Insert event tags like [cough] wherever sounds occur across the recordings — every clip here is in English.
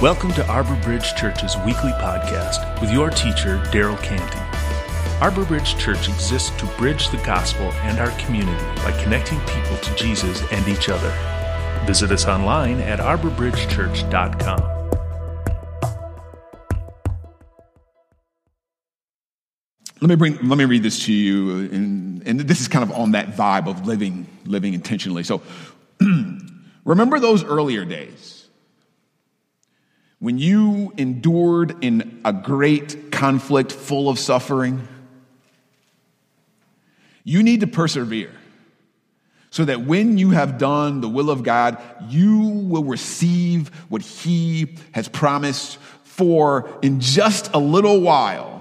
Welcome to Arbor Bridge Church's weekly podcast with your teacher, Darryl Canty. Arbor Bridge Church exists to bridge the gospel and our community by connecting people to Jesus and each other. Visit us online at arborbridgechurch.com. Let me bring. Let me read this to you, uh, and, and this is kind of on that vibe of living, living intentionally. So, [clears throat] remember those earlier days when you endured in a great conflict full of suffering. You need to persevere, so that when you have done the will of God, you will receive what He has promised. For in just a little while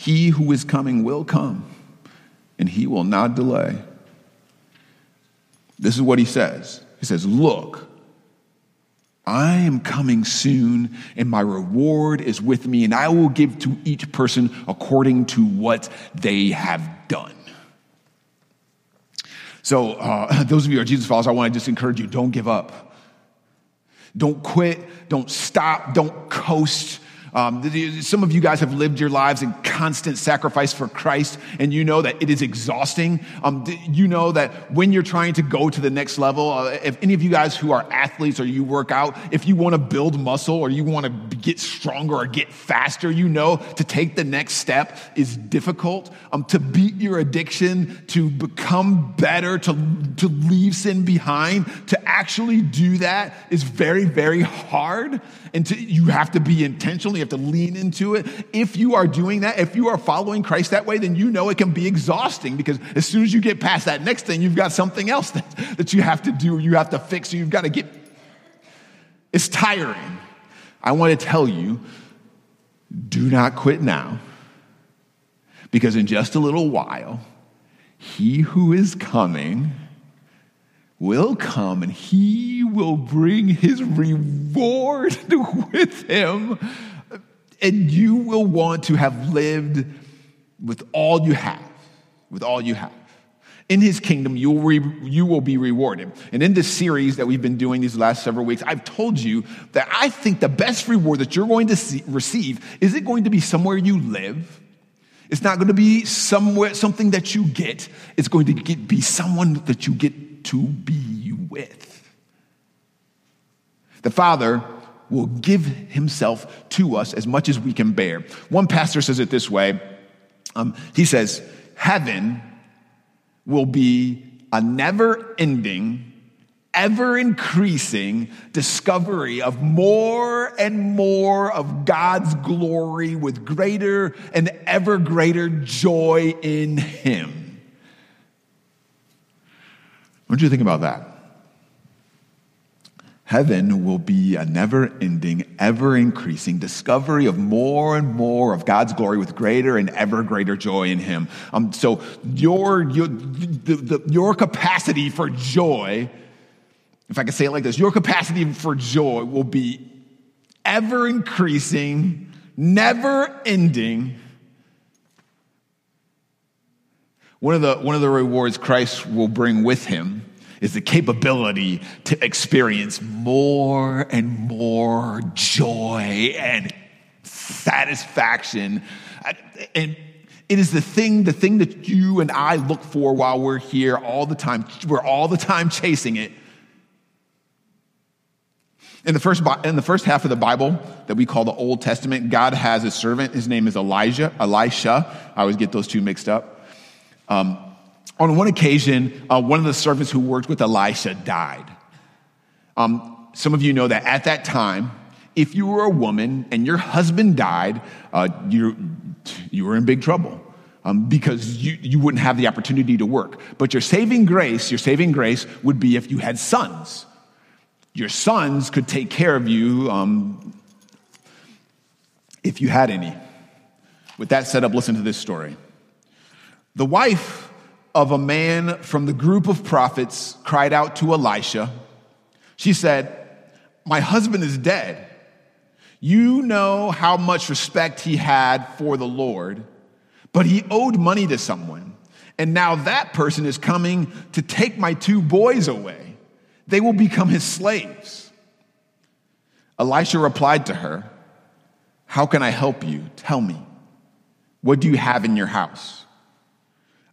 he who is coming will come, and he will not delay. This is what he says He says, Look, I am coming soon, and my reward is with me, and I will give to each person according to what they have done. So, uh, [laughs] those of you who are Jesus followers, I want to just encourage you don't give up. Don't quit. Don't stop. Don't coast. Um, some of you guys have lived your lives in constant sacrifice for Christ, and you know that it is exhausting. Um, you know that when you're trying to go to the next level, uh, if any of you guys who are athletes or you work out, if you want to build muscle or you want to get stronger or get faster, you know to take the next step is difficult. Um, to beat your addiction, to become better, to, to leave sin behind, to actually do that is very, very hard. And to, you have to be intentional you have to lean into it. If you are doing that, if you are following Christ that way, then you know it can be exhausting because as soon as you get past that next thing, you've got something else [laughs] that, that you have to do, you have to fix, you've got to get. It's tiring. I want to tell you do not quit now because in just a little while, he who is coming will come and he will bring his reward [laughs] with him and you will want to have lived with all you have, with all you have. In his kingdom, you will, re- you will be rewarded. And in this series that we've been doing these last several weeks, I've told you that I think the best reward that you're going to see, receive is it going to be somewhere you live? It's not going to be somewhere, something that you get. It's going to get, be someone that you get to be with. The Father will give himself to us as much as we can bear. One pastor says it this way um, he says, Heaven will be a never ending, ever increasing discovery of more and more of God's glory with greater and ever greater joy in Him. What do you think about that? Heaven will be a never ending, ever increasing discovery of more and more of God's glory with greater and ever greater joy in Him. Um, so, your, your, the, the, your capacity for joy, if I can say it like this, your capacity for joy will be ever increasing, never ending. One of, the, one of the rewards Christ will bring with Him is the capability to experience more and more joy and satisfaction. And it is the thing, the thing that you and I look for while we're here all the time. We're all the time chasing it. In the, first, in the first half of the Bible that we call the Old Testament, God has a servant. His name is Elijah, Elisha. I always get those two mixed up. Um, on one occasion, uh, one of the servants who worked with Elisha died. Um, some of you know that at that time, if you were a woman and your husband died, uh, you, you were in big trouble. Um, because you, you wouldn't have the opportunity to work. But your saving grace, your saving grace would be if you had sons. Your sons could take care of you um, if you had any. With that set up, listen to this story. The wife of a man from the group of prophets cried out to Elisha. She said, My husband is dead. You know how much respect he had for the Lord, but he owed money to someone. And now that person is coming to take my two boys away. They will become his slaves. Elisha replied to her, How can I help you? Tell me. What do you have in your house?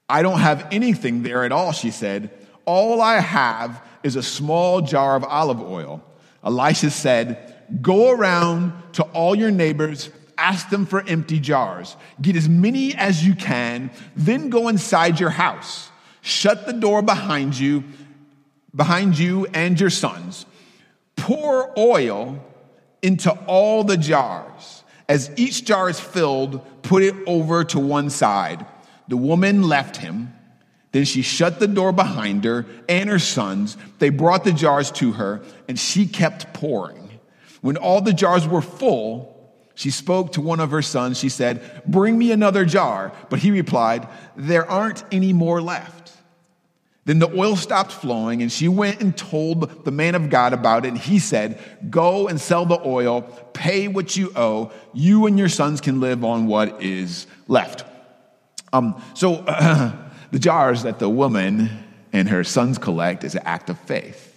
I don't have anything there at all, she said. All I have is a small jar of olive oil. Elisha said, Go around to all your neighbors, ask them for empty jars. Get as many as you can, then go inside your house. Shut the door behind you, behind you and your sons. Pour oil into all the jars. As each jar is filled, put it over to one side. The woman left him. Then she shut the door behind her and her sons. They brought the jars to her, and she kept pouring. When all the jars were full, she spoke to one of her sons. She said, Bring me another jar. But he replied, There aren't any more left. Then the oil stopped flowing, and she went and told the man of God about it. And he said, Go and sell the oil, pay what you owe. You and your sons can live on what is left. Um, so, [clears throat] the jars that the woman and her sons collect is an act of faith.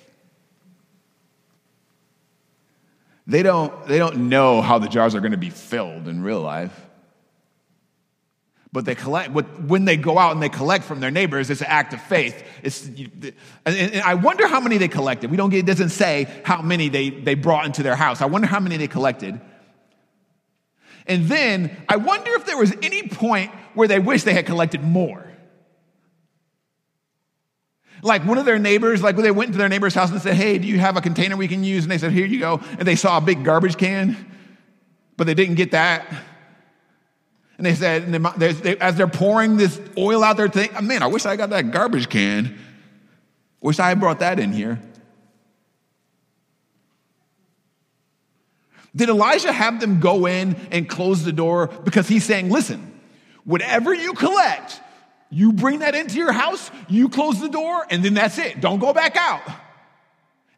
They don't, they don't know how the jars are going to be filled in real life. But they collect, when they go out and they collect from their neighbors, it's an act of faith. It's, and I wonder how many they collected. We don't get, it doesn't say how many they, they brought into their house. I wonder how many they collected. And then I wonder if there was any point where they wish they had collected more. Like one of their neighbors, like when they went into their neighbor's house and said, Hey, do you have a container we can use? And they said, Here you go. And they saw a big garbage can, but they didn't get that. And they said, and they, they, as they're pouring this oil out there, think, man, I wish I got that garbage can. Wish I had brought that in here. Did Elijah have them go in and close the door? Because he's saying, listen, whatever you collect, you bring that into your house, you close the door, and then that's it. Don't go back out.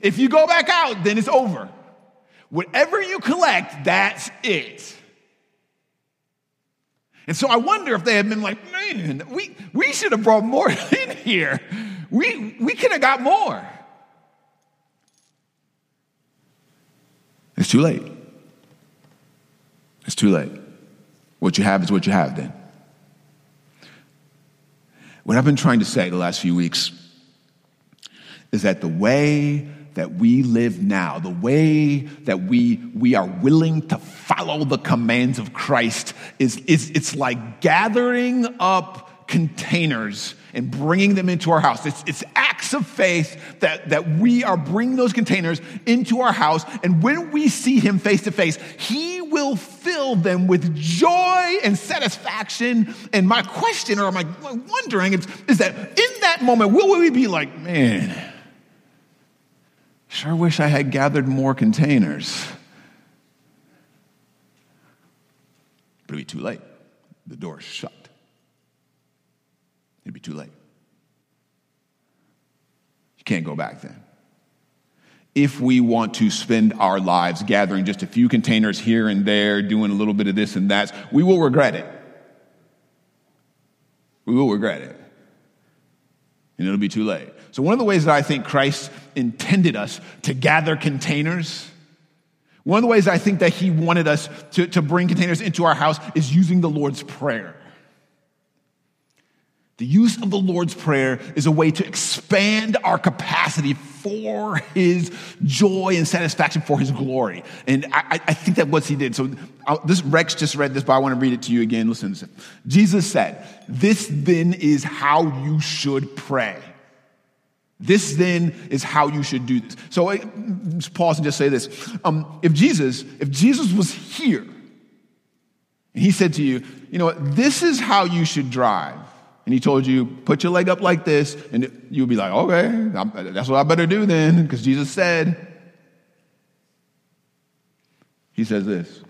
If you go back out, then it's over. Whatever you collect, that's it. And so I wonder if they had been like, man, we, we should have brought more [laughs] in here. We, we could have got more. It's too late. It's too late. What you have is what you have then. What I've been trying to say the last few weeks is that the way that we live now, the way that we, we are willing to follow the commands of Christ is, is it's like gathering up containers and bringing them into our house. It's, it's acts of faith that, that we are bringing those containers into our house. And when we see him face to face, he will fill them with joy and satisfaction. And my question, or my wondering, is, is that in that moment, will we be like, man, Sure wish I had gathered more containers. But it'd be too late. The door's shut. It'd be too late. You can't go back then. If we want to spend our lives gathering just a few containers here and there, doing a little bit of this and that, we will regret it. We will regret it. And it'll be too late. So, one of the ways that I think Christ intended us to gather containers, one of the ways I think that he wanted us to, to bring containers into our house is using the Lord's Prayer. The use of the Lord's Prayer is a way to expand our capacity for His joy and satisfaction for His glory. And I, I think that what He did. So I'll, uh, this Rex just read this, but I want to read it to you again. Listen, listen. Jesus said, "This then is how you should pray." This then is how you should do this. So uh, just pause and just say this: um, If Jesus, if Jesus was here, and He said to you, "You know what? This is how you should drive." And he told you, put your leg up like this, and you'd be like, okay, that's what I better do then, because Jesus said. He says this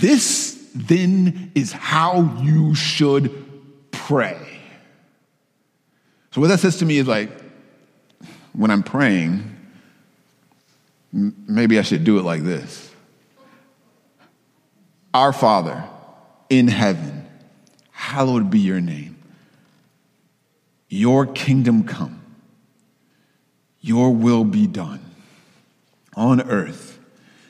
This then is how you should pray. So, what that says to me is like, when I'm praying, maybe I should do it like this Our Father in heaven hallowed be your name. Your kingdom come, your will be done on earth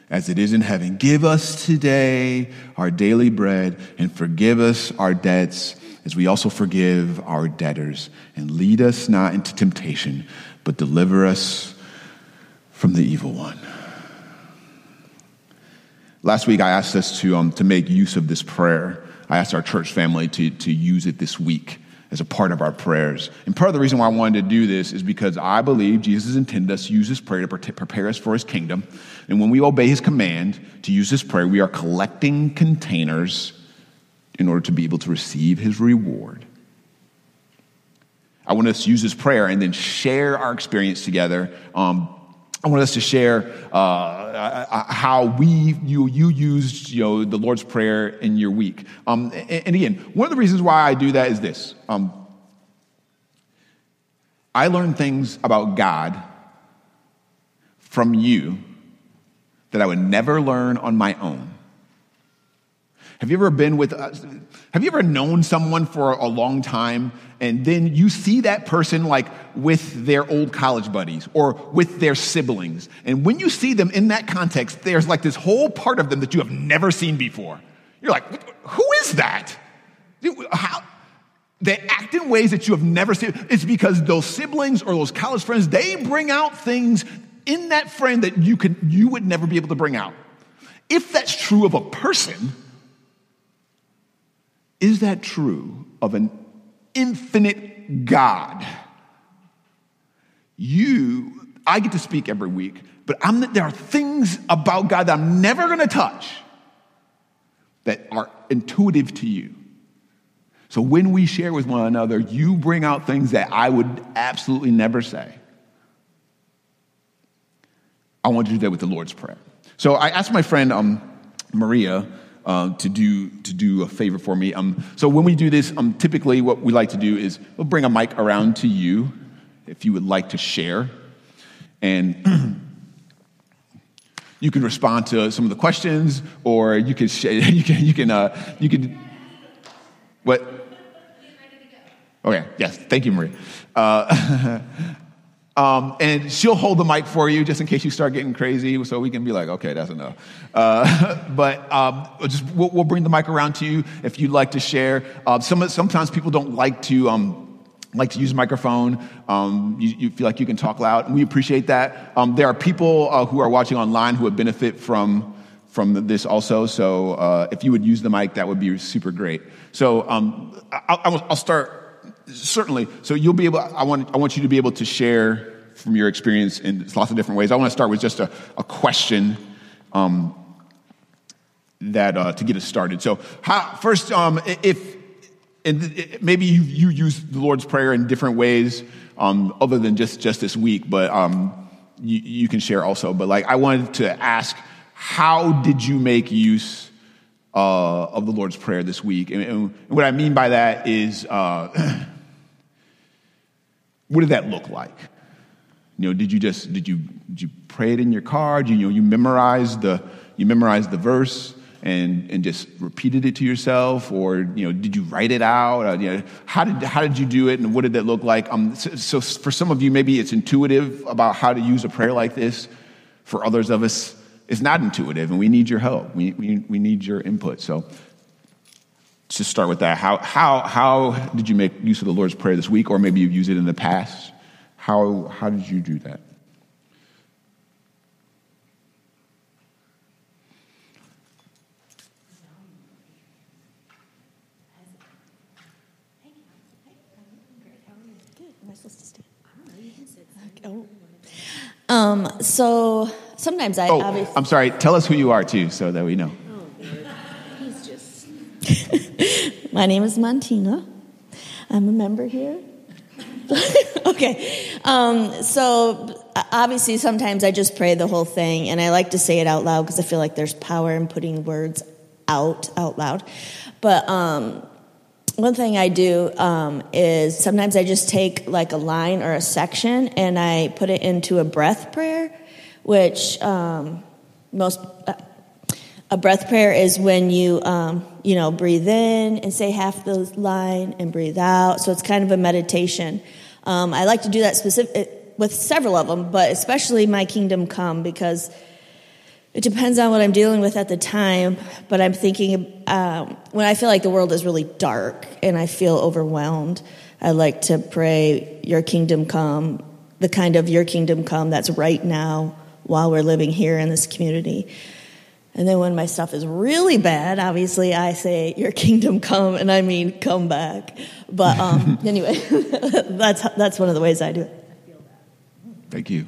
as it is in heaven. Give us today our daily bread and forgive us our debts as we also forgive our debtors. And lead us not into temptation, but deliver us from the evil one. Last week, I asked us to, um, to make use of this prayer. I asked our church family to, to use it this week as a part of our prayers. And part of the reason why I wanted to do this is because I believe Jesus intended us to use this prayer to prepare us for his kingdom. And when we obey his command to use this prayer, we are collecting containers in order to be able to receive his reward. I want us to use this prayer and then share our experience together. Um, I want us to share uh, uh, uh, how we you you used you know the Lord's prayer in your week. Um, and, and, again, one of the reasons why I do that is this: um, I learn things about God from you that I would never learn on my own. Have you ever been with, uh, have you ever known someone for a long time and then you see that person like with their old college buddies or with their siblings? And when you see them in that context, there's like this whole part of them that you have never seen before. You're like, who is that? How? They act in ways that you have never seen. It's because those siblings or those college friends, they bring out things in that friend that you could you would never be able to bring out. If that's true of a person, is that true of an infinite God? You, I get to speak every week, but I'm, there are things about God that I'm never going to touch that are intuitive to you. So when we share with one another, you bring out things that I would absolutely never say. I want you to do that with the Lord's Prayer. So I asked my friend um, Maria uh, to do to do a favor for me. Um, so when we do this, um, typically what we like to do is we'll bring a mic around to you if you would like to share, and [clears throat] you can respond to some of the questions, or you can [laughs] you can you can uh, you can what. Okay. Yes. Thank you, Maria. Uh, [laughs] Um, and she'll hold the mic for you just in case you start getting crazy, so we can be like, okay, that's enough. Uh, [laughs] but um, just we'll, we'll, bring the mic around to you if you'd like to share. Uh, some, sometimes people don't like to. Um, like to use a microphone. Um, you, you, feel like you can talk loud, and we appreciate that. Um, there are people uh, who are watching online who would benefit from from this also. So uh, if you would use the mic, that would be super great. So um, I'll, I'll, start certainly. So you'll be able. I want. I want you to be able to share from your experience in lots of different ways. I want to start with just a, a question um, that uh, to get us started. So how, first, um, if and maybe you, use the Lord's prayer in different ways um, other than just just this week, but um, you, you can share also. But like, I wanted to ask, how did you make use? Uh, of the Lord's Prayer this week. And, and, what I mean by that is uh, [clears throat] What did that look like? You know, did you just did you did you pray it in your car? Did you, you know you memorized the you memorized the verse and and just repeated it to yourself, or you know did you write it out? Uh, you know, how did how did you do it, and what did that look like? Um, so, so for some of you, maybe it's intuitive about how to use a prayer like this. For others of us, it's not intuitive, and we need your help. We we, we need your input. So just start with that. How, how, how did you make use of the Lord's Prayer this week, or maybe you've used it in the past? How, how did you do that? Um, so sometimes I oh, obviously. I'm sorry. Tell us who you are too, so that we know. [laughs] My name is Montina. I'm a member here. [laughs] okay. Um, so obviously, sometimes I just pray the whole thing, and I like to say it out loud because I feel like there's power in putting words out out loud. But um, one thing I do um, is sometimes I just take like a line or a section and I put it into a breath prayer, which um, most uh, a breath prayer is when you, um, you know, breathe in and say half the line and breathe out. So it's kind of a meditation. Um, I like to do that specific, with several of them, but especially my kingdom come because it depends on what I'm dealing with at the time. But I'm thinking um, when I feel like the world is really dark and I feel overwhelmed, I like to pray, Your kingdom come, the kind of Your kingdom come that's right now while we're living here in this community. And then when my stuff is really bad, obviously I say, Your kingdom come, and I mean come back. But um, [laughs] anyway, [laughs] that's, that's one of the ways I do it. Thank you.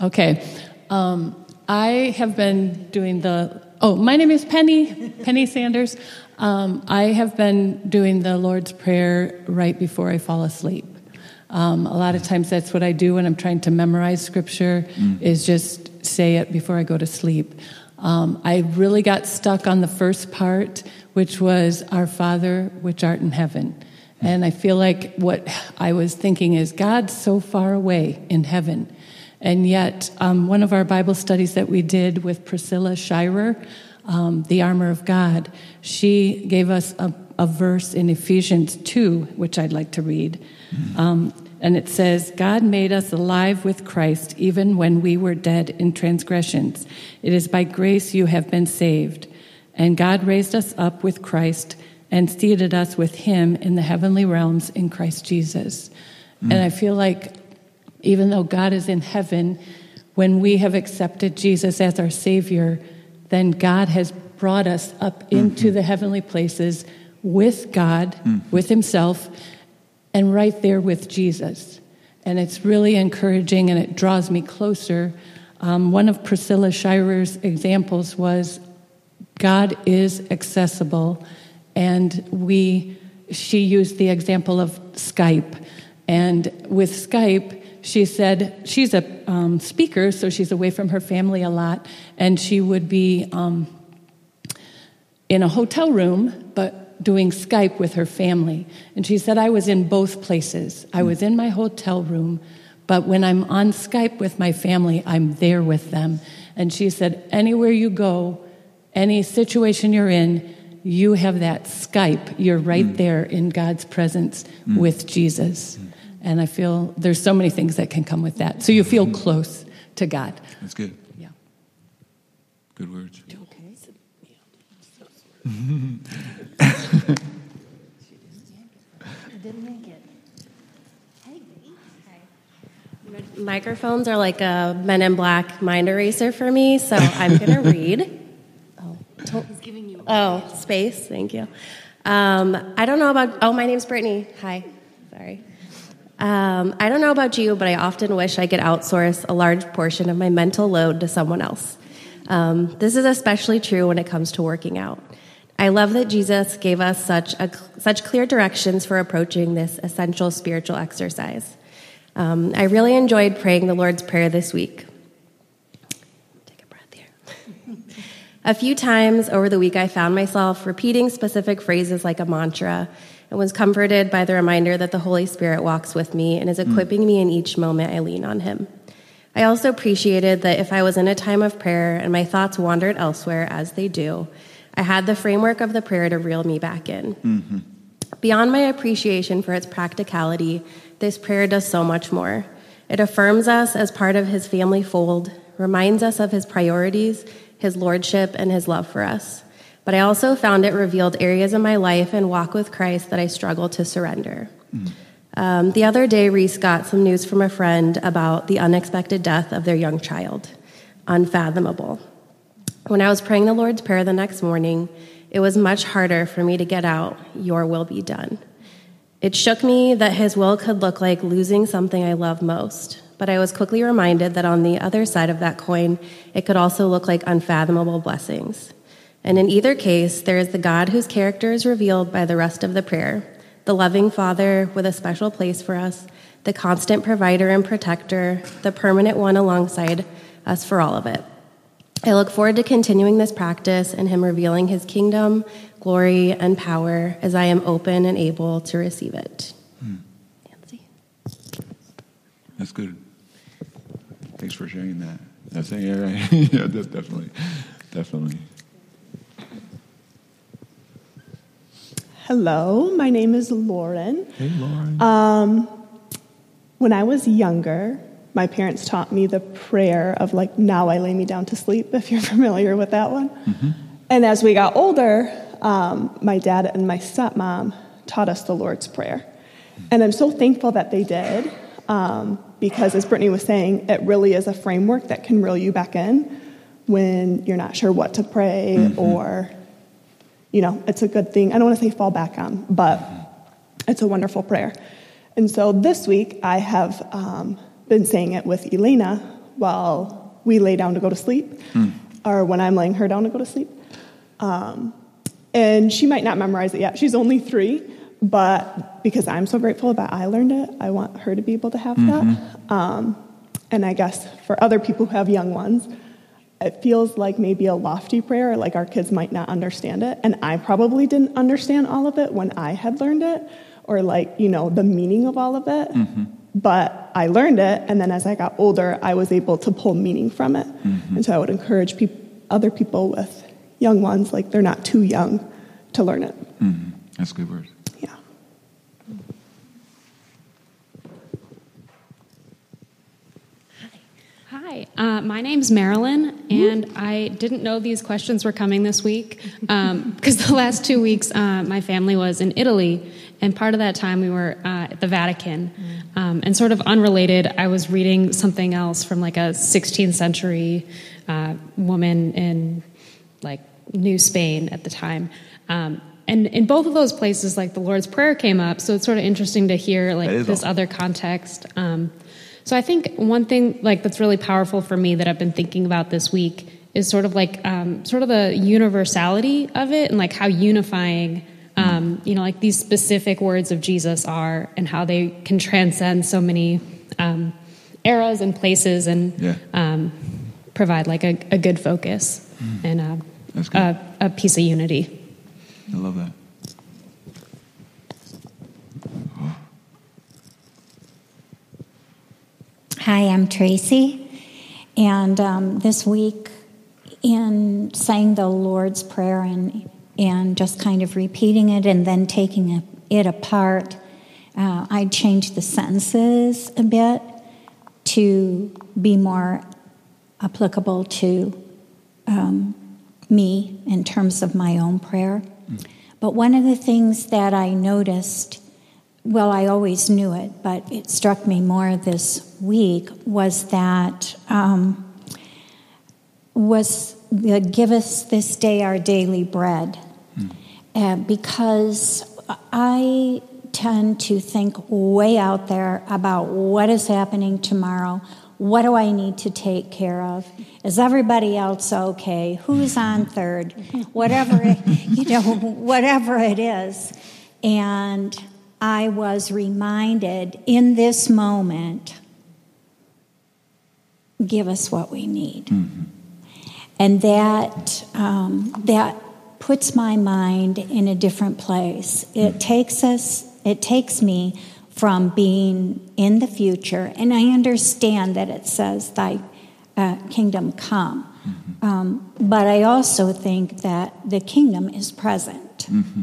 Okay. Um, I have been doing the, oh, my name is Penny, Penny Sanders. Um, I have been doing the Lord's Prayer right before I fall asleep. Um, a lot of times that's what I do when I'm trying to memorize scripture, mm. is just say it before I go to sleep. Um, I really got stuck on the first part, which was Our Father, which art in heaven. And I feel like what I was thinking is God's so far away in heaven. And yet, um, one of our Bible studies that we did with Priscilla Shirer, um, The Armor of God, she gave us a, a, verse in Ephesians 2, which I'd like to read. Um, and it says, God made us alive with Christ even when we were dead in transgressions. It is by grace you have been saved. And God raised us up with Christ and seated us with him in the heavenly realms in Christ Jesus. Mm. And I feel like even though God is in heaven, when we have accepted Jesus as our Savior, then God has brought us up into mm-hmm. the heavenly places with God, mm. with Himself, and right there with Jesus. And it's really encouraging and it draws me closer. Um, one of Priscilla Shirer's examples was God is accessible and we she used the example of Skype. And with Skype, she said she's a um, speaker, so she's away from her family a lot, and she would be um, in a hotel room, doing Skype with her family. And she said, I was in both places. I was in my hotel room, but when I'm on Skype with my family, I'm there with them. And she said, anywhere you go, any situation you're in, you have that Skype. You're right mm. there in God's presence mm. with Jesus. Mm. And I feel there's so many things that can come with that. So you feel mm. close to God. That's good. Yeah. Good words. Okay. [laughs] Microphones are like a Men in Black mind eraser for me, so I'm going [laughs] to read. Oh, he's giving Oh, space. Thank you. Um, I don't know about. Oh, my name's Brittany. Hi. Sorry. Um, I don't know about you, but I often wish I could outsource a large portion of my mental load to someone else. Um, this is especially true when it comes to working out. I love that Jesus gave us such a, such clear directions for approaching this essential spiritual exercise. Um, I really enjoyed praying the Lord's Prayer this week. Take a breath here. a few times over the week, I found myself repeating specific phrases like a mantra and was comforted by the reminder that the Holy Spirit walks with me and is hmm. equipping mm. me in each moment I lean on Him. I also appreciated that if I was in a time of prayer and my thoughts wandered elsewhere, as they do, I had the framework of the prayer to reel me back in. Mm-hmm. Beyond my appreciation for its practicality, this prayer does so much more. It affirms us as part of His family fold, reminds us of His priorities, his lordship, and his love for us. But I also found it revealed areas of my life and walk with Christ that I struggle to surrender. Mm. Um, the other day, Reese got some news from a friend about the unexpected death of their young child. Unfathomable. When I was praying the Lord's Prayer the next morning, it was much harder for me to get out, Your will be done. It shook me that His will could look like losing something I love most, but I was quickly reminded that on the other side of that coin, it could also look like unfathomable blessings. And in either case, there is the God whose character is revealed by the rest of the prayer, the loving Father with a special place for us, the constant provider and protector, the permanent one alongside us for all of it. I look forward to continuing this practice and Him revealing His kingdom, glory, and power as I am open and able to receive it. Hmm. That's good. Thanks for sharing that. That's yeah, right. [laughs] yeah, that's definitely, definitely. Hello, my name is Lauren. Hey, Lauren. Um, when I was younger, my parents taught me the prayer of like, now I lay me down to sleep, if you're [laughs] familiar with that one. Mm-hmm. And as we got older, um, my dad and my stepmom taught us the Lord's Prayer. And I'm so thankful that they did um, because, as Brittany was saying, it really is a framework that can reel you back in when you're not sure what to pray mm-hmm. or, you know, it's a good thing. I don't want to say fall back on, but it's a wonderful prayer. And so this week I have um, been saying it with Elena while we lay down to go to sleep, mm. or when I'm laying her down to go to sleep. Um, and she might not memorize it yet. She's only three, but because I'm so grateful that I learned it, I want her to be able to have mm-hmm. that. Um, and I guess for other people who have young ones, it feels like maybe a lofty prayer, like our kids might not understand it. And I probably didn't understand all of it when I had learned it, or like, you know, the meaning of all of it. Mm-hmm. But I learned it, and then as I got older, I was able to pull meaning from it. Mm-hmm. And so I would encourage pe- other people with young ones, like they're not too young to learn it. Mm-hmm. That's good word. Yeah. Hi, uh, my name's Marilyn, and I didn't know these questions were coming this week because um, the last two weeks uh, my family was in Italy, and part of that time we were uh, at the Vatican. Um, and sort of unrelated, I was reading something else from like a 16th century uh, woman in like New Spain at the time. Um, and in both of those places, like the Lord's Prayer came up, so it's sort of interesting to hear like this awesome. other context. Um, so I think one thing like that's really powerful for me that I've been thinking about this week is sort of like um, sort of the universality of it and like how unifying um, you know like these specific words of Jesus are and how they can transcend so many um, eras and places and yeah. Um, provide like a, a good focus mm. and uh, a, a piece of unity. I love that. Hi, I'm Tracy. And um, this week, in saying the Lord's Prayer and, and just kind of repeating it and then taking it, apart, uh, I changed the sentences a bit to be more applicable to um, me in terms of my own prayer. Mm. But one of the things that I noticed, well, I always knew it, but it struck me more this week was that um, was the give us this day our daily bread. Uh, because I tend to think way out there about what is happening tomorrow, what do I need to take care of? Is everybody else okay? Who's on third? Whatever it, [laughs] you know, whatever it is. And I was reminded in this moment, give us what we need. Mm-hmm. And that um, that puts my mind in a different place. It mm-hmm. takes us. It takes me from being in the future. And I understand that it says, Thy uh, kingdom come. Mm-hmm. Um, but I also think that the kingdom is present. Mm-hmm.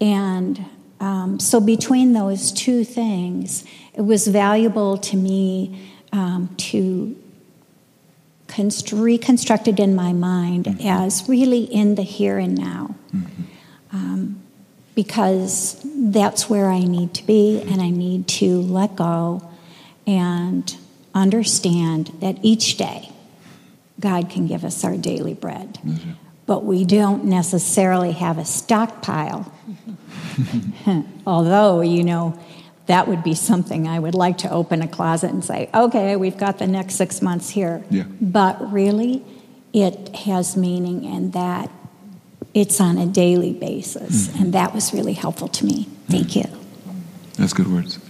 And um, so, between those two things, it was valuable to me um, to const- reconstruct it in my mind mm-hmm. as really in the here and now. Mm-hmm. Um, because that's where I need to be, and I need to let go and understand that each day God can give us our daily bread. Mm-hmm. But we don't necessarily have a stockpile. [laughs] [laughs] Although, you know, that would be something I would like to open a closet and say, okay, we've got the next six months here. Yeah. But really, it has meaning and that it's on a daily basis. Mm-hmm. And that was really helpful to me. Thank mm-hmm. you. That's good words.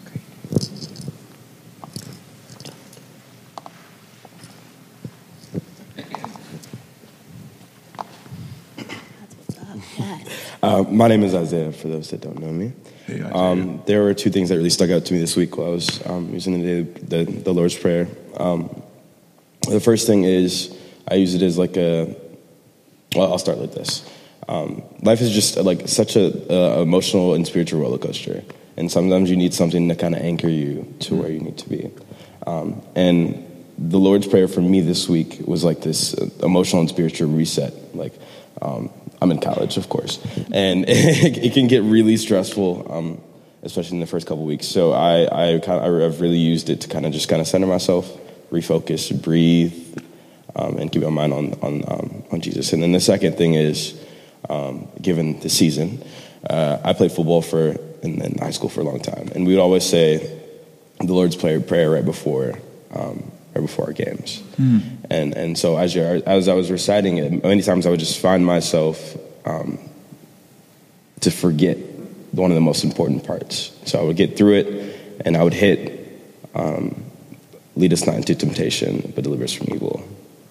Uh, my name is Isaiah, for those that don't know me. Um, there were two things that really stuck out to me this week while I was um, using the, the, the, Lord's Prayer. Um, the first thing is I use it as like a, well, I'll start like this. Um, life is just like such a, emotional and spiritual roller coaster, and sometimes you need something to kind of anchor you to where you need to be. Um, and the Lord's Prayer for me this week was like this emotional and spiritual reset. Like, um, I'm in college, of course, and it, [laughs] it can get really stressful, um, especially in the first couple weeks. So I, I kind of, I've really used it to kind of just kind of center myself, refocus, breathe, um, and keep my mind on on um, on Jesus. And then the second thing is, um, given the season, uh, I played football for in, in, high school for a long time, and we would always say the Lord's prayer, prayer right before um, right before our games. Mm. And and so as you as I was reciting it, many times I would just find myself um, to forget one of the most important parts. So I would get through it, and I would hit, um, lead us not into temptation, but deliver us from evil,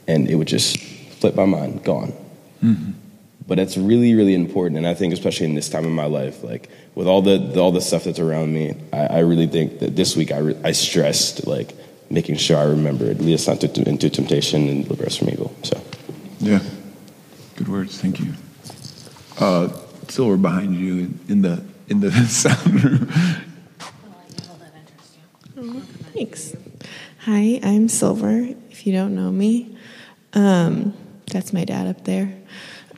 and it would just flip my mind, gone. Mm-hmm. But it's really, really important, and I think especially in this time of my life, like with all the, the all the stuff that's around me, I, I really think that this week I, re- I stressed like making sure I remembered, lead us not into temptation and deliver us from evil. So, yeah, good words. Thank you. Uh, Silver behind you in the in the [laughs] sound room. thanks. Hi, I'm Silver. If you don't know me, um, that's my dad up there.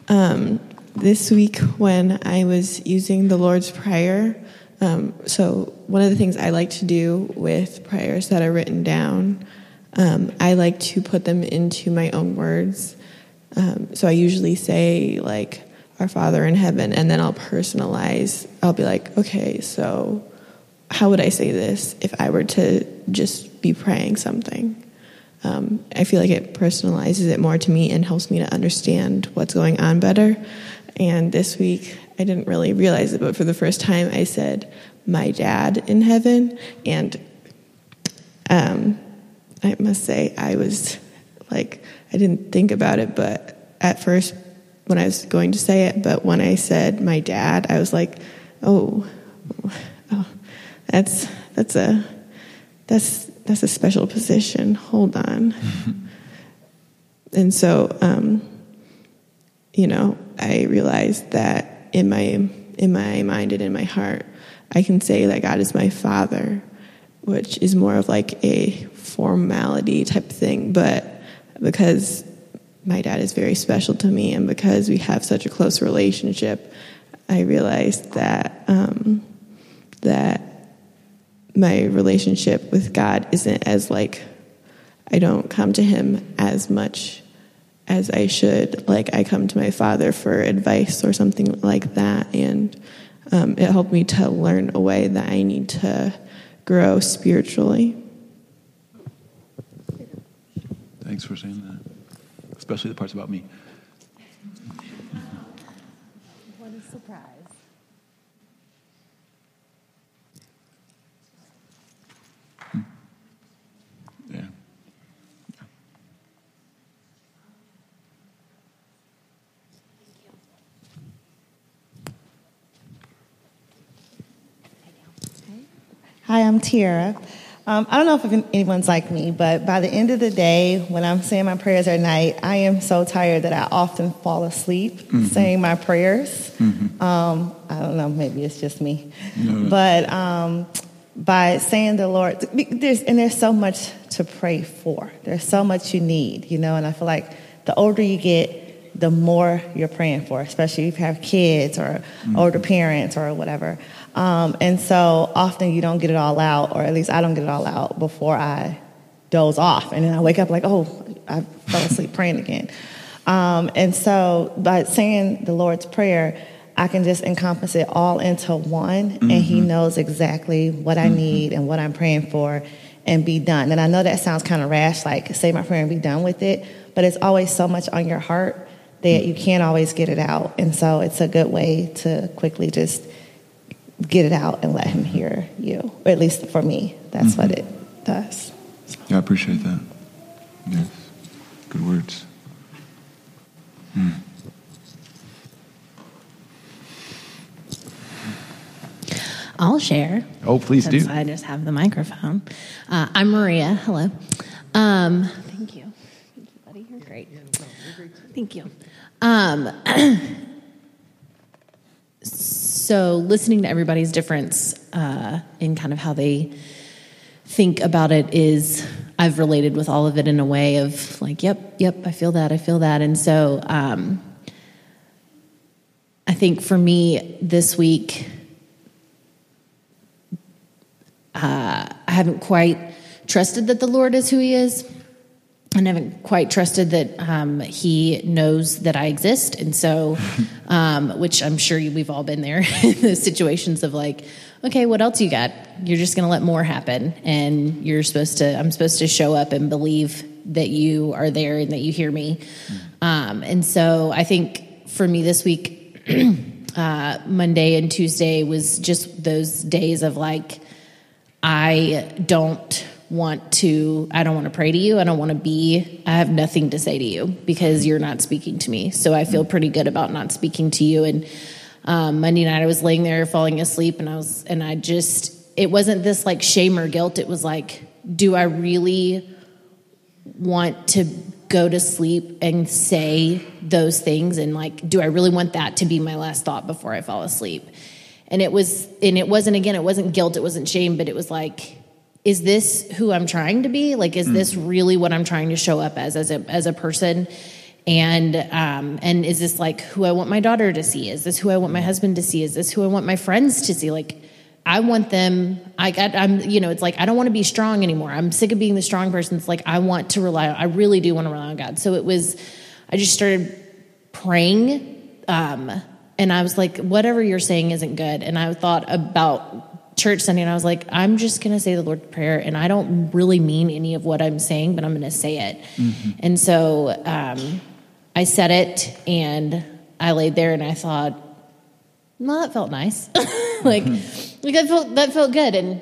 Um, this week, when I was using the Lord's Prayer, um, so, one of the things I like to do with prayers that are written down, um, I like to put them into my own words. Um, so, I usually say, like, Our Father in heaven, and then I'll personalize. I'll be like, okay, so how would I say this if I were to just be praying something? Um, I feel like it personalizes it more to me and helps me to understand what's going on better. And this week, I didn't really realize it, but for the first time, I said, My dad in heaven. And um, I must say, I was like, I didn't think about it, but at first, when I was going to say it, but when I said my dad, I was like, oh, oh that's that's a that's that's a special position. Hold on. and so, um, you know, I realized that in my in my mind and in my heart, I can say that God is my father, which is more of like a formality type thing, but because my dad is very special to me and because we have such a close relationship, I realized that um, that my relationship with God isn't as like I don't come to him as much as I should. Like I come to my father for advice or something like that, and um, it helped me to learn a way that I need to grow spiritually. Thanks for saying that, especially the parts about me. Hi, I'm Tiara. Um, I don't know if anyone's like me, but by the end of the day, when I'm saying my prayers at night, I am so tired that I often fall asleep mm-hmm. saying my prayers. Mm-hmm. Um, I don't know, maybe it's just me. No. But um, by saying the Lord, there's, and there's so much to pray for. There's so much you need, you know, and I feel like the older you get, the more you're praying for, especially if you have kids or mm-hmm. older parents or whatever. Um, and so often you don't get it all out, or at least I don't get it all out before I doze off. And then I wake up like, oh, I fell asleep [laughs] praying again. Um, and so by saying the Lord's Prayer, I can just encompass it all into one, mm-hmm. and He mm-hmm. knows exactly what I mm-hmm. need and what I'm praying for and be done. And I know that sounds kind of rash, like say my prayer and be done with it, but it's always so much on your heart that you can't always get it out. And so it's a good way to quickly just get it out and let him hear you. Or at least for me, that's mm-hmm. what it does. Yeah, I appreciate that. Yes. Good words. Hmm. I'll share. Oh, please do. I just have the microphone. Uh, I'm Maria. Hello. Um, thank you. Thank you, buddy. You're great. Thank you. Um, [clears throat] So, listening to everybody's difference uh, in kind of how they think about it is I've related with all of it in a way of like, yep, yep, I feel that, I feel that. And so um, I think for me this week, uh, I haven't quite trusted that the Lord is who He is. I haven't quite trusted that um, He knows that I exist. And so, [laughs] um, which I'm sure we've all been there [laughs] in those situations of like, okay, what else you got? You're just going to let more happen. And you're supposed to, I'm supposed to show up and believe that you are there and that you hear me. Um, and so I think for me this week, [clears throat] uh, Monday and Tuesday was just those days of like, I don't want to I don't want to pray to you. I don't want to be I have nothing to say to you because you're not speaking to me. So I feel pretty good about not speaking to you and um, Monday night I was laying there falling asleep and I was and I just it wasn't this like shame or guilt. It was like do I really want to go to sleep and say those things and like do I really want that to be my last thought before I fall asleep? And it was and it wasn't again it wasn't guilt, it wasn't shame, but it was like is this who I'm trying to be? Like, is mm. this really what I'm trying to show up as as a as a person? And um, and is this like who I want my daughter to see? Is this who I want my husband to see? Is this who I want my friends to see? Like, I want them. I got. I'm. You know, it's like I don't want to be strong anymore. I'm sick of being the strong person. It's like I want to rely. I really do want to rely on God. So it was. I just started praying, um, and I was like, whatever you're saying isn't good. And I thought about church Sunday and I was like, I'm just going to say the Lord's Prayer and I don't really mean any of what I'm saying, but I'm going to say it. Mm-hmm. And so um, I said it and I laid there and I thought, well, that felt nice. [laughs] like, mm-hmm. like that felt, that felt good. And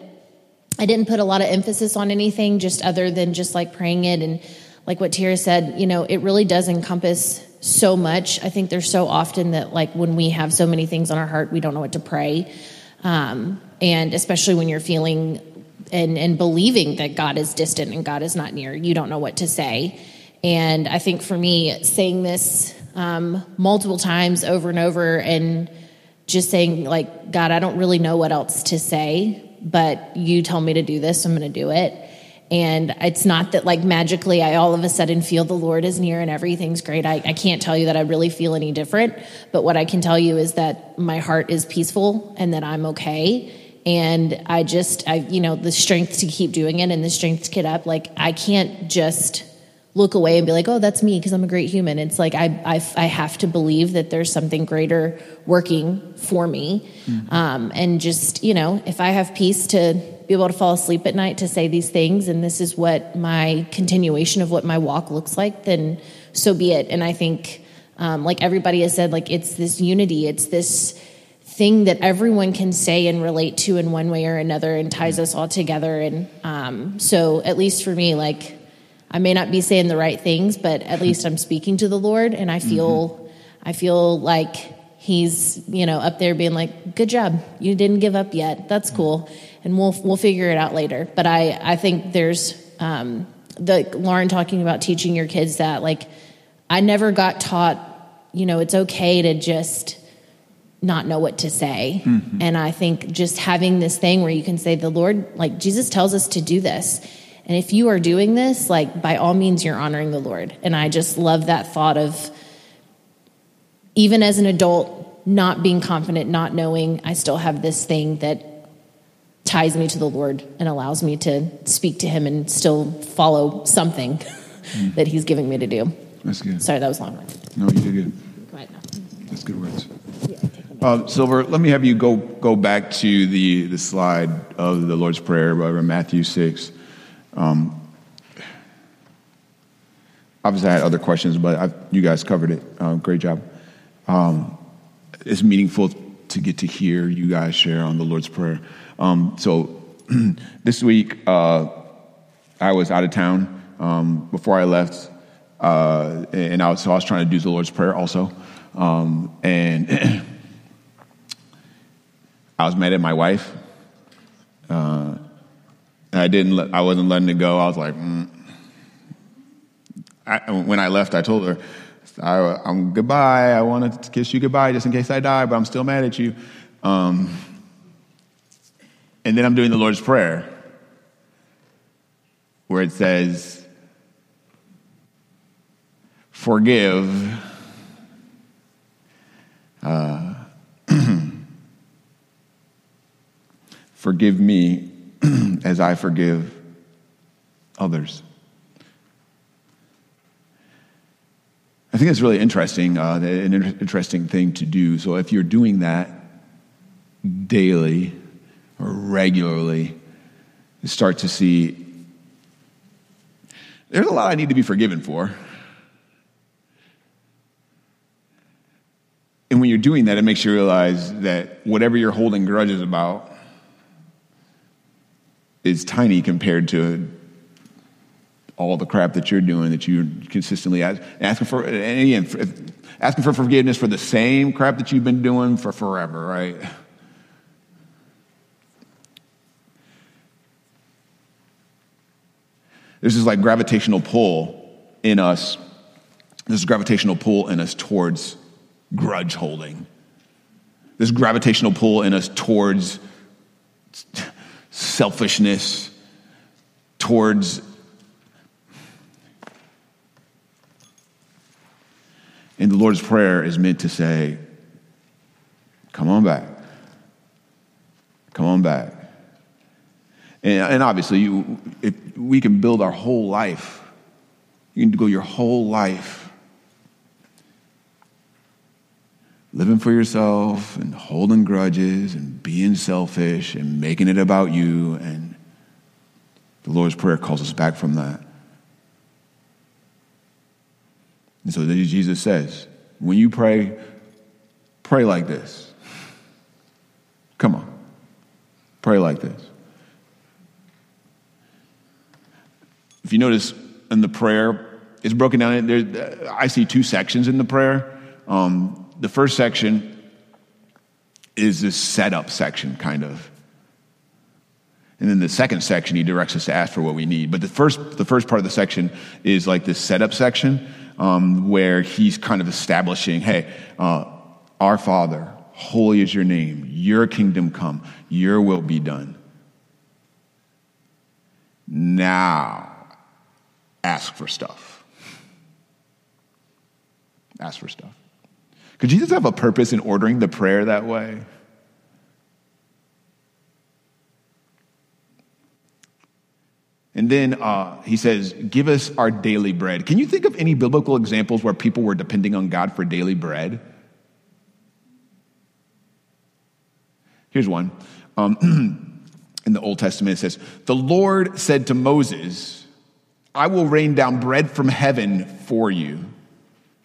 I didn't put a lot of emphasis on anything just other than just like praying it. And like what Tira said, you know, it really does encompass so much. I think there's so often that like when we have so many things on our heart, we don't know what to pray. Um, and especially when you're feeling and, and believing that God is distant and God is not near, you don't know what to say. And I think for me, saying this um, multiple times over and over and just saying, like, God, I don't really know what else to say, but you tell me to do this, I'm going to do it. And it's not that like magically I all of a sudden feel the Lord is near and everything's great. I, I can't tell you that I really feel any different. But what I can tell you is that my heart is peaceful and that I'm okay. And I just, I, you know, the strength to keep doing it and the strength to get up. Like I can't just look away and be like, oh, that's me because I'm a great human. It's like I, I, I, have to believe that there's something greater working for me. Mm-hmm. Um, and just, you know, if I have peace to be able to fall asleep at night to say these things, and this is what my continuation of what my walk looks like, then so be it. And I think, um, like everybody has said, like it's this unity, it's this thing that everyone can say and relate to in one way or another and ties us all together. And um, so, at least for me, like, I may not be saying the right things, but at least I'm speaking to the Lord, and I feel, mm-hmm. I feel like He's, you know, up there being like, "Good job, you didn't give up yet. That's cool, and we'll we'll figure it out later." But I I think there's um, the Lauren talking about teaching your kids that like I never got taught, you know, it's okay to just not know what to say. Mm-hmm. And I think just having this thing where you can say, the Lord, like Jesus tells us to do this. And if you are doing this, like by all means, you're honoring the Lord. And I just love that thought of even as an adult, not being confident, not knowing, I still have this thing that ties me to the Lord and allows me to speak to Him and still follow something [laughs] mm. that He's giving me to do. That's good. Sorry, that was long. No, you did good. Go ahead now. That's good words. Uh, Silver, let me have you go go back to the, the slide of the Lord's Prayer, over Matthew 6. Um, obviously, I had other questions, but I've, you guys covered it. Uh, great job. Um, it's meaningful to get to hear you guys share on the Lord's Prayer. Um, so [clears throat] this week, uh, I was out of town um, before I left, uh, and I was, so I was trying to do the Lord's Prayer also. Um, and [clears throat] I was mad at my wife. Uh, I didn't. I wasn't letting it go. I was like, mm. I, when I left, I told her, I, am goodbye. I wanted to kiss you goodbye just in case I die, but I'm still mad at you. Um, And then I'm doing the Lord's Prayer, where it says, Forgive. Uh, forgive me [clears throat] as I forgive others. I think it's really interesting, uh, an interesting thing to do. So if you're doing that daily or regularly, you start to see there's a lot I need to be forgiven for. And when you're doing that, it makes you realize that whatever you're holding grudges about is tiny compared to all the crap that you're doing that you're consistently ask, asking for. And again, asking for forgiveness for the same crap that you've been doing for forever, right? There's this like gravitational pull in us. This is gravitational pull in us towards grudge holding. This gravitational pull in us towards selfishness, towards And the Lord's Prayer is meant to say, come on back. Come on back. And, and obviously, you, if we can build our whole life. You can go your whole life living for yourself and holding grudges and being selfish and making it about you. And the Lord's Prayer calls us back from that. And so Jesus says, when you pray, pray like this. Come on. Pray like this. If you notice in the prayer, it's broken down. There, I see two sections in the prayer. Um, the first section is this setup section, kind of. And then the second section, he directs us to ask for what we need. But the first, the first part of the section is like this setup section um, where he's kind of establishing, hey, uh, our Father, holy is your name, your kingdom come, your will be done. Now, ask for stuff. Ask for stuff. Could Jesus have a purpose in ordering the prayer that way? And then uh, he says, Give us our daily bread. Can you think of any biblical examples where people were depending on God for daily bread? Here's one. Um, [clears throat] in the Old Testament, it says, The Lord said to Moses, I will rain down bread from heaven for you.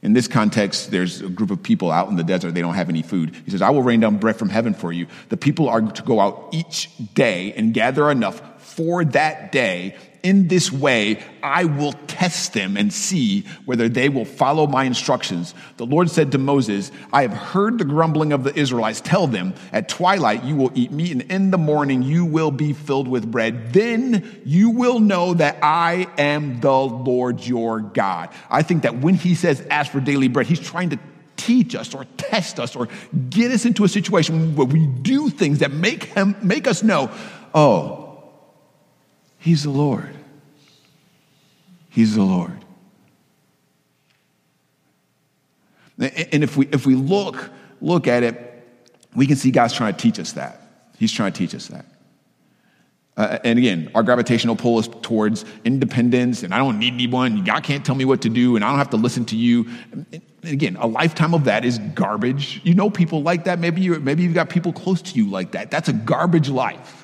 In this context, there's a group of people out in the desert. They don't have any food. He says, I will rain down bread from heaven for you. The people are to go out each day and gather enough for that day. In this way, I will test them and see whether they will follow my instructions. The Lord said to Moses, I have heard the grumbling of the Israelites. Tell them, at twilight you will eat meat, and in the morning you will be filled with bread. Then you will know that I am the Lord your God. I think that when he says, ask for daily bread, he's trying to teach us or test us or get us into a situation where we do things that make him make us know, oh, He's the Lord. He's the Lord. And if we, if we look, look at it, we can see God's trying to teach us that. He's trying to teach us that. Uh, and again, our gravitational pull is towards independence, and I don't need anyone. God can't tell me what to do, and I don't have to listen to you. And again, a lifetime of that is garbage. You know people like that. Maybe, you maybe you've got people close to you like that. That's a garbage life.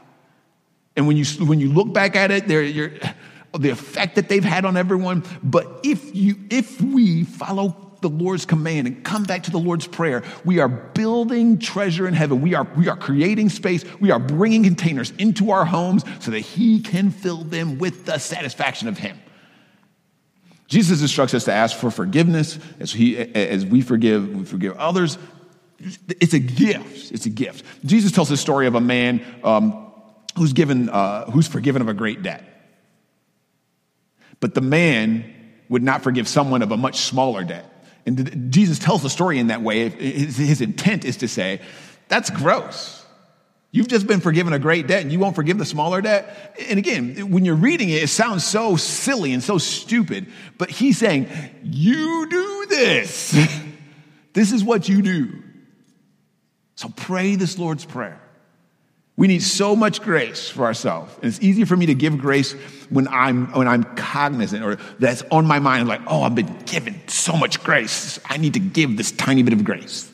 And when you, when you look back at it, the effect that they've had on everyone. But if, you, if we follow the Lord's command and come back to the Lord's prayer, we are building treasure in heaven. We are, we are creating space. We are bringing containers into our homes so that He can fill them with the satisfaction of Him. Jesus instructs us to ask for forgiveness as, he, as we forgive, we forgive others. It's a gift. It's a gift. Jesus tells the story of a man um, who's, given, uh, who's forgiven of a great debt. But the man would not forgive someone of a much smaller debt. And Jesus tells the story in that way. His, his intent is to say, that's gross. You've just been forgiven a great debt and you won't forgive the smaller debt. And again, when you're reading it, it sounds so silly and so stupid. But he's saying, You do this. [laughs] this is what you do. So pray this Lord's Prayer. We need so much grace for ourselves. And it's easy for me to give grace when I'm, when I'm cognizant or that's on my mind, like, oh, I've been given so much grace. I need to give this tiny bit of grace.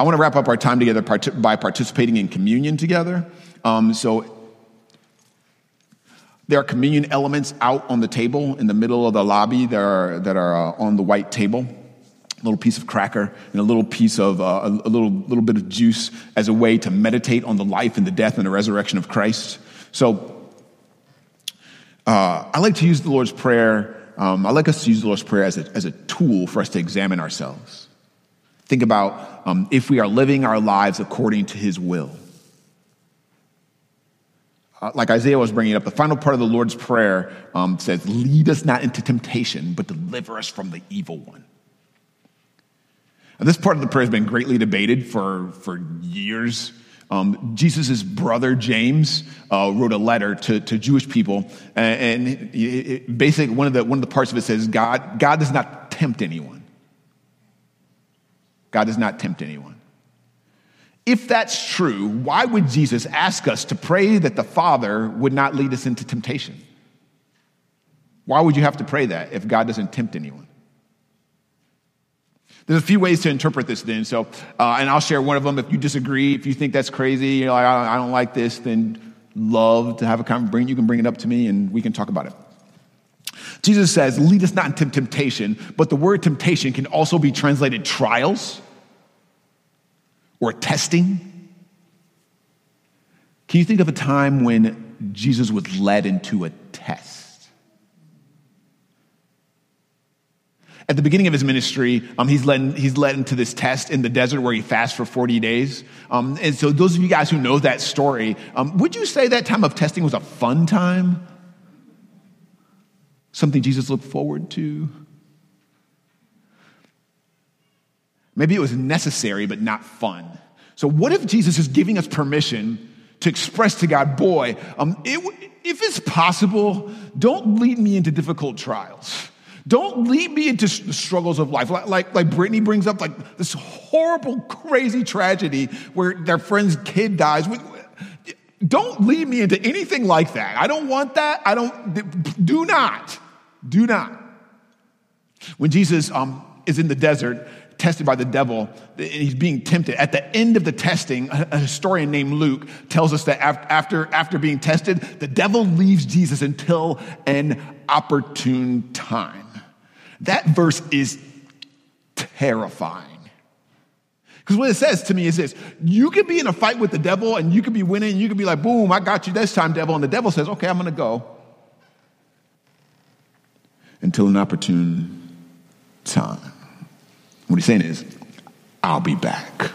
I want to wrap up our time together part- by participating in communion together. Um, so there are communion elements out on the table in the middle of the lobby that are, that are uh, on the white table little piece of cracker and a little piece of uh, a, little, little bit of juice as a way to meditate on the life and the death and the resurrection of Christ. So uh, I like to use the Lord's Prayer. Um, I like us to use the Lord's Prayer as a, as a tool for us to examine ourselves. Think about um, if we are living our lives according to His will. Uh, like Isaiah was bringing up, the final part of the Lord's Prayer um, says, Lead us not into temptation, but deliver us from the evil one. And this part of the prayer has been greatly debated for, for years. Um, Jesus' brother James uh, wrote a letter to, to Jewish people, and, and it, basically one of, the, one of the parts of it says, God, God does not tempt anyone. God does not tempt anyone. If that's true, why would Jesus ask us to pray that the Father would not lead us into temptation? Why would you have to pray that if God doesn't tempt anyone? There's a few ways to interpret this then. So, uh, and I'll share one of them. If you disagree, if you think that's crazy, you know, like, I, don't like this, then love to have a conversation. You can bring it up to me and we can talk about it. Jesus says, lead us not into temptation, but the word temptation can also be translated trials or testing. Can you think of a time when Jesus was led into a test? At the beginning of his ministry, um, he's, led, he's led into this test in the desert where he fasts for 40 days. Um, and so, those of you guys who know that story, um, would you say that time of testing was a fun time? Something Jesus looked forward to? Maybe it was necessary, but not fun. So, what if Jesus is giving us permission to express to God, boy, um, it, if it's possible, don't lead me into difficult trials. Don't lead me into the struggles of life. Like, like, like Brittany brings up, like this horrible, crazy tragedy where their friend's kid dies. Don't lead me into anything like that. I don't want that. I don't, do not, do not. When Jesus um, is in the desert, tested by the devil, and he's being tempted. At the end of the testing, a historian named Luke tells us that after, after being tested, the devil leaves Jesus until an opportune time. That verse is terrifying. Because what it says to me is this you could be in a fight with the devil and you could be winning, and you could be like, boom, I got you this time, devil. And the devil says, okay, I'm going to go until an opportune time. What he's saying is, I'll be back.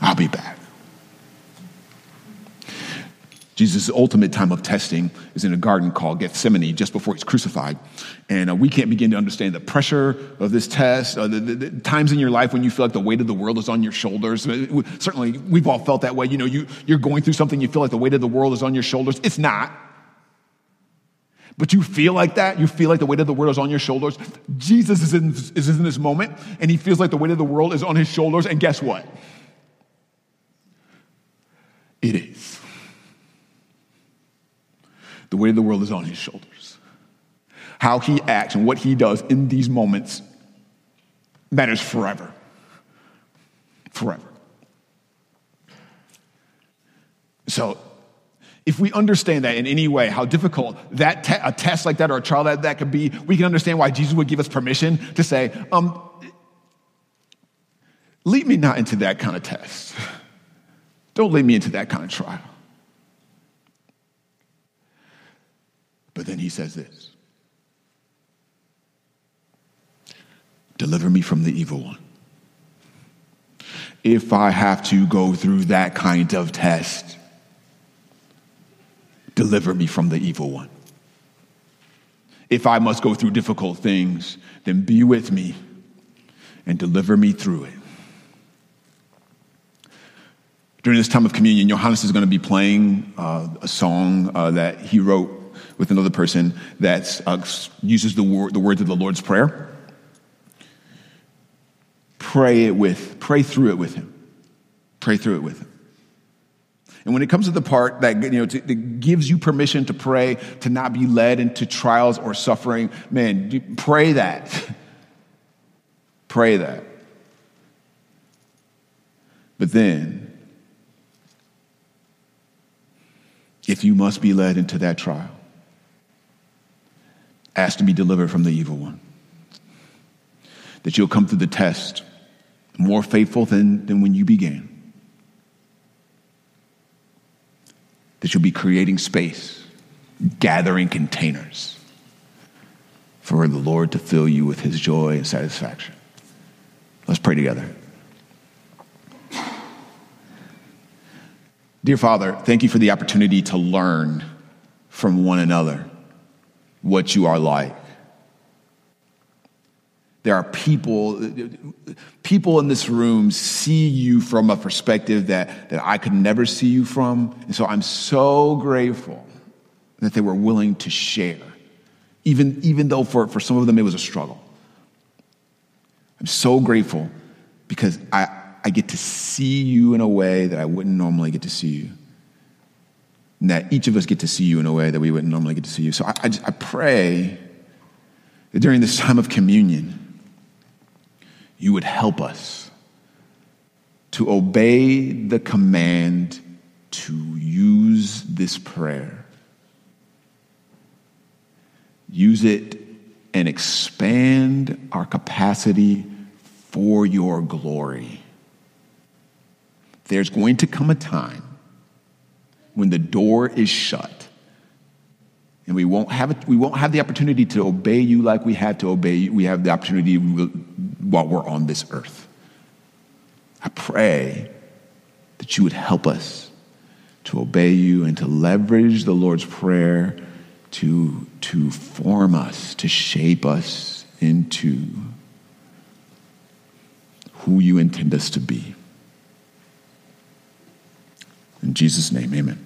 I'll be back. Jesus' ultimate time of testing is in a garden called Gethsemane just before he's crucified. And uh, we can't begin to understand the pressure of this test, uh, the, the, the, times in your life when you feel like the weight of the world is on your shoulders. Uh, certainly, we've all felt that way. You know, you, you're going through something, you feel like the weight of the world is on your shoulders. It's not. But you feel like that. You feel like the weight of the world is on your shoulders. Jesus is in, is in this moment, and he feels like the weight of the world is on his shoulders. And guess what? It is. The weight of the world is on his shoulders. How he acts and what he does in these moments matters forever. Forever. So, if we understand that in any way, how difficult that te- a test like that or a trial that that could be, we can understand why Jesus would give us permission to say, um, lead me not into that kind of test. Don't lead me into that kind of trial. But then he says this Deliver me from the evil one. If I have to go through that kind of test, deliver me from the evil one. If I must go through difficult things, then be with me and deliver me through it. During this time of communion, Johannes is going to be playing uh, a song uh, that he wrote with another person that uh, uses the, word, the words of the Lord's Prayer. Pray it with, pray through it with him. Pray through it with him. And when it comes to the part that, you know, to, that gives you permission to pray, to not be led into trials or suffering, man, pray that. [laughs] pray that. But then, if you must be led into that trial, ask to be delivered from the evil one. That you'll come through the test more faithful than, than when you began. That you'll be creating space, gathering containers for the Lord to fill you with his joy and satisfaction. Let's pray together. Dear Father, thank you for the opportunity to learn from one another what you are like. There are people, people in this room see you from a perspective that, that I could never see you from. And so I'm so grateful that they were willing to share, even, even though for, for some of them it was a struggle. I'm so grateful because I, I get to see you in a way that I wouldn't normally get to see you. That each of us get to see you in a way that we wouldn't normally get to see you. So I, I, I pray that during this time of communion, you would help us to obey the command to use this prayer. Use it and expand our capacity for your glory. There's going to come a time when the door is shut and we won't have it, we won't have the opportunity to obey you like we had to obey you. We have the opportunity while we're on this earth. I pray that you would help us to obey you and to leverage the Lord's Prayer to, to form us, to shape us into who you intend us to be. In Jesus' name, amen.